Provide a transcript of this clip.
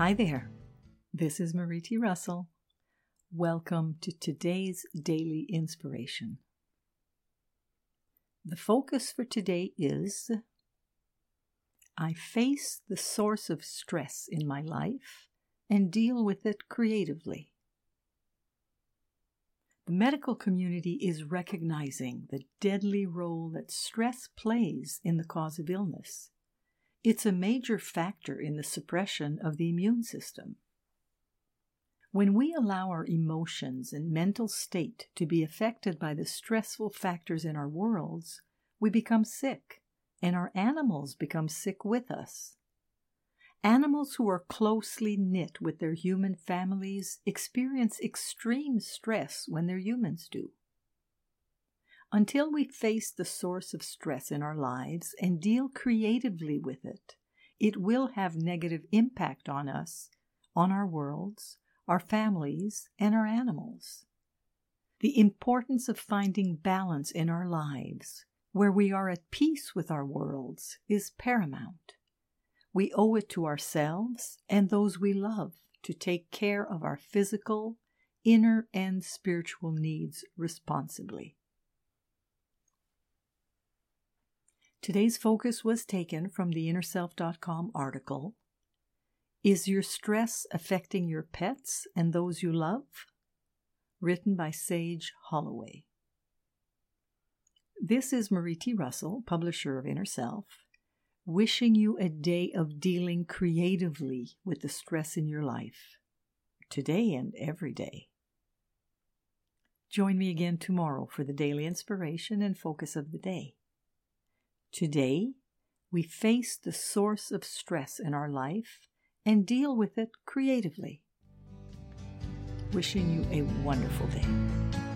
Hi there. This is Marie T. Russell. Welcome to today's daily inspiration. The focus for today is I face the source of stress in my life and deal with it creatively. The medical community is recognizing the deadly role that stress plays in the cause of illness. It's a major factor in the suppression of the immune system. When we allow our emotions and mental state to be affected by the stressful factors in our worlds, we become sick, and our animals become sick with us. Animals who are closely knit with their human families experience extreme stress when their humans do. Until we face the source of stress in our lives and deal creatively with it, it will have negative impact on us, on our worlds, our families, and our animals. The importance of finding balance in our lives, where we are at peace with our worlds, is paramount. We owe it to ourselves and those we love to take care of our physical, inner, and spiritual needs responsibly. Today's focus was taken from the InnerSelf.com article Is Your Stress Affecting Your Pets and Those You Love? written by Sage Holloway. This is Marie T. Russell, publisher of Inner Self, wishing you a day of dealing creatively with the stress in your life, today and every day. Join me again tomorrow for the daily inspiration and focus of the day. Today, we face the source of stress in our life and deal with it creatively. Wishing you a wonderful day.